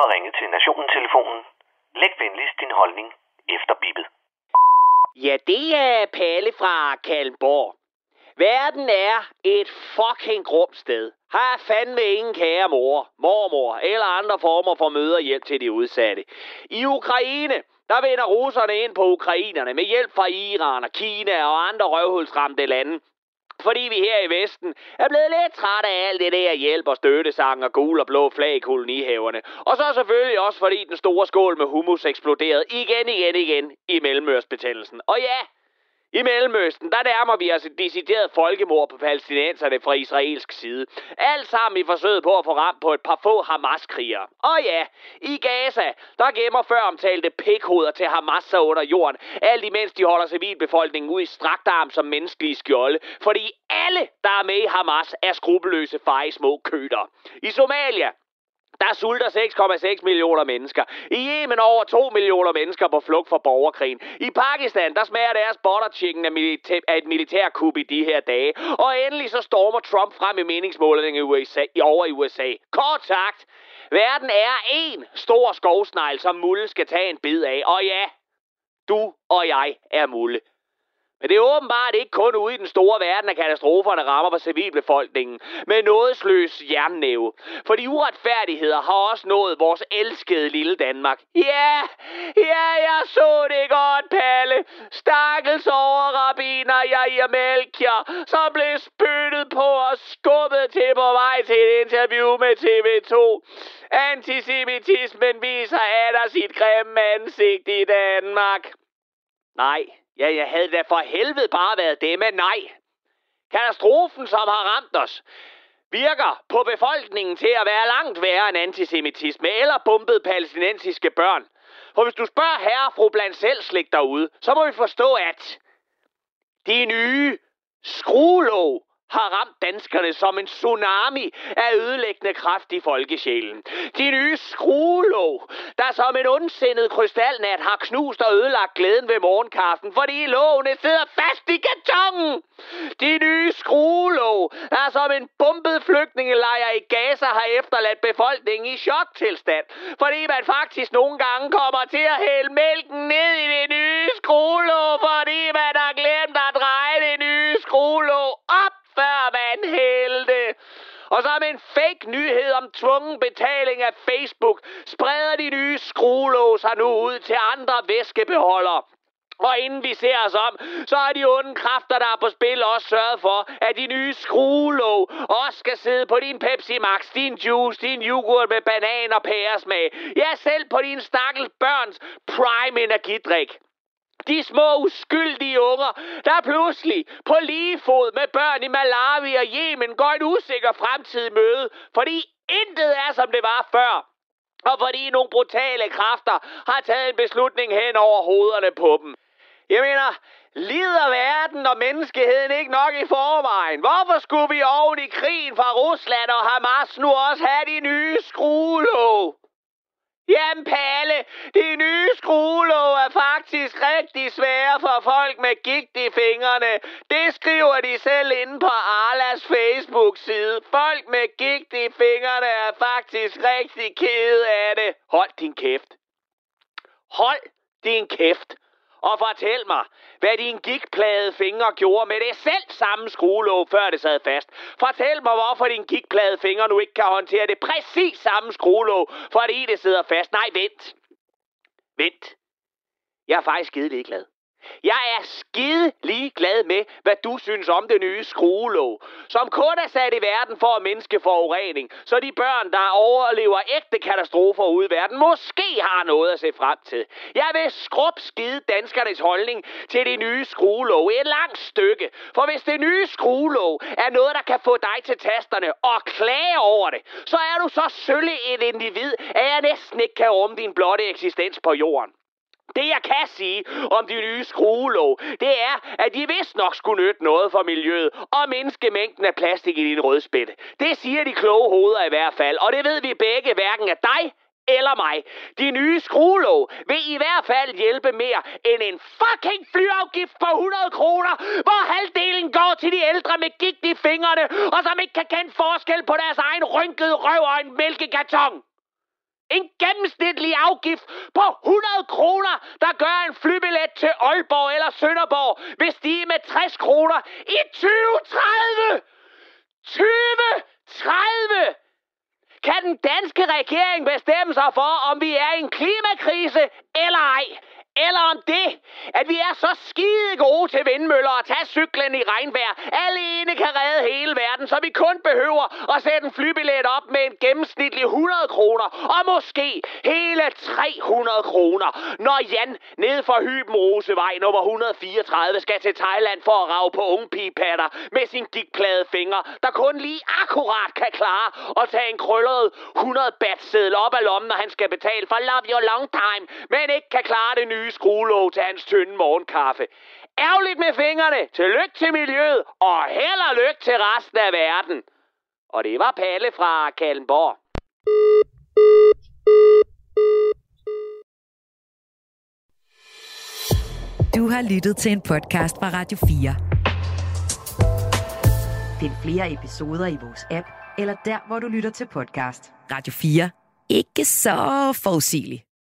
har ringet til Nationen-telefonen. Læg venligst din holdning efter bippet. Ja, det er Palle fra Kalmborg. Verden er et fucking grumt sted. Har fandme ingen kære mor, mormor eller andre former for møderhjælp til de udsatte. I Ukraine, der vender russerne ind på ukrainerne med hjælp fra Iran og Kina og andre røvhulsramte lande. Fordi vi her i Vesten er blevet lidt trætte af alt det der hjælp og støttesang og gul og blå flag i kolonihaverne. Og så selvfølgelig også fordi den store skål med hummus eksploderede igen, igen, igen i mellemørsbetændelsen. Og ja, i Mellemøsten, der nærmer vi os et decideret folkemord på palæstinenserne fra israelsk side. Alt sammen i forsøget på at få ramt på et par få Hamas-krigere. Og ja, i Gaza, der gemmer før omtalte pikhoveder til Hamas sig under jorden, alt imens de holder civilbefolkningen ud i strakt arm som menneskelige skjolde, fordi alle, der er med i Hamas, er skrupelløse feje små køter. I Somalia, der sulter 6,6 millioner mennesker. I Yemen over 2 millioner mennesker på flugt fra borgerkrigen. I Pakistan, der smager deres butter chicken af, milita- af et militærkup i de her dage. Og endelig så stormer Trump frem i meningsmålingen i USA, over i USA. Kort sagt, verden er en stor skovsnegl, som Mulle skal tage en bid af. Og ja, du og jeg er Mulle. Men det er åbenbart ikke kun ude i den store verden, at katastroferne rammer på civilbefolkningen med nådesløs jernnæve. For de uretfærdigheder har også nået vores elskede lille Danmark. Ja, ja, jeg så det godt, Palle. Stakkels overrabiner, jeg i Melchior, som blev spyttet på og skubbet til på vej til et interview med TV2. Antisemitismen viser af sit grimme ansigt i Danmark. Nej, Ja, jeg havde da for helvede bare været det, men nej. Katastrofen, som har ramt os, virker på befolkningen til at være langt værre end antisemitisme eller bumpet palæstinensiske børn. For hvis du spørger herre og fru blandt selv slik derude, så må vi forstå, at de nye skruelåg har ramt danskerne som en tsunami af ødelæggende kraft i folkesjælen. De nye skruelåg, der som en ondsindet krystalnat har knust og ødelagt glæden ved morgenkaffen, fordi lågene sidder fast i kartongen. De nye skruelåg, der som en bumpet flygtningelejr i Gaza har efterladt befolkningen i choktilstand, fordi man faktisk nogle gange kommer til at hælde mælken ned i det som en fake nyhed om tvungen betaling af Facebook, spreder de nye skruelåser nu ud til andre væskebeholdere. Og inden vi ser os om, så er de onde kræfter, der er på spil, også sørget for, at de nye skruelåg også skal sidde på din Pepsi Max, din juice, din yoghurt med banan og pæresmag. Ja, selv på din stakkels børns prime energidrik. De små uskyldige unger, der pludselig på lige fod med børn i Malawi og Yemen går en usikker fremtid møde, fordi intet er, som det var før. Og fordi nogle brutale kræfter har taget en beslutning hen over hovederne på dem. Jeg mener, lider verden og menneskeheden ikke nok i forvejen? Hvorfor skulle vi oven i krigen fra Rusland og Hamas nu også have de nye skruelåg? Jamen Palle, de nye skruelåg er faktisk rigtig svære for folk med gigt i fingrene. Det skriver de selv inde på Arlas Facebook-side. Folk med gigt i fingrene er faktisk rigtig kede af det. Hold din kæft. Hold din kæft og fortæl mig, hvad din gigtplade fingre gjorde med det selv samme skruelåg, før det sad fast. Fortæl mig, hvorfor din gigtplade fingre nu ikke kan håndtere det præcis samme skruelåg, fordi det sidder fast. Nej, vent. Vent. Jeg er faktisk skide ligeglad. Jeg er skide ligeglad med, hvad du synes om det nye skruelåg, som kun er sat i verden for at mindske forurening, så de børn, der overlever ægte katastrofer ude i verden, måske har noget at se frem til. Jeg vil skrub skide danskernes holdning til det nye skruelåg et langt stykke, for hvis det nye skruelåg er noget, der kan få dig til tasterne og klage over det, så er du så sølle et individ, at jeg næsten ikke kan rumme din blotte eksistens på jorden. Det jeg kan sige om de nye skruelåg, det er, at de vist nok skulle nytte noget for miljøet og mindske mængden af plastik i din rødspætte. Det siger de kloge hoveder i hvert fald, og det ved vi begge hverken af dig eller mig. De nye skruelåg vil i hvert fald hjælpe mere end en fucking flyafgift på 100 kroner, hvor halvdelen går til de ældre med gigt i fingrene, og som ikke kan kende forskel på deres egen rynkede røv og en mælkekarton. En gennemsnitlig afgift på 100 kroner, der gør en flybillet til Aalborg eller Sønderborg, vil stige med 60 kroner i 2030! 2030! Kan den danske regering bestemme sig for, om vi er i en klimakrise eller ej? Eller om det, at vi er så skide gode til vindmøller og tage cyklen i regnvejr, alene kan redde hele verden, så vi kun behøver at sætte en flybillet op med en gennemsnitlig 100 kroner, og måske hele 300 kroner, når Jan nede for Hyben Rosevej nummer 134 skal til Thailand for at rave på ungpigepatter med sin gigtplade fingre, der kun lige akkurat kan klare at tage en krøllet 100 bat op af lommen, når han skal betale for love your long time, men ikke kan klare det nye skruelåg til hans tynde morgenkaffe. Ærgerligt med fingrene. Tillykke til miljøet, og held og lykke til resten af verden. Og det var Palle fra Kallenborg. Du har lyttet til en podcast fra Radio 4. Find flere episoder i vores app, eller der, hvor du lytter til podcast. Radio 4. Ikke så forudsigeligt.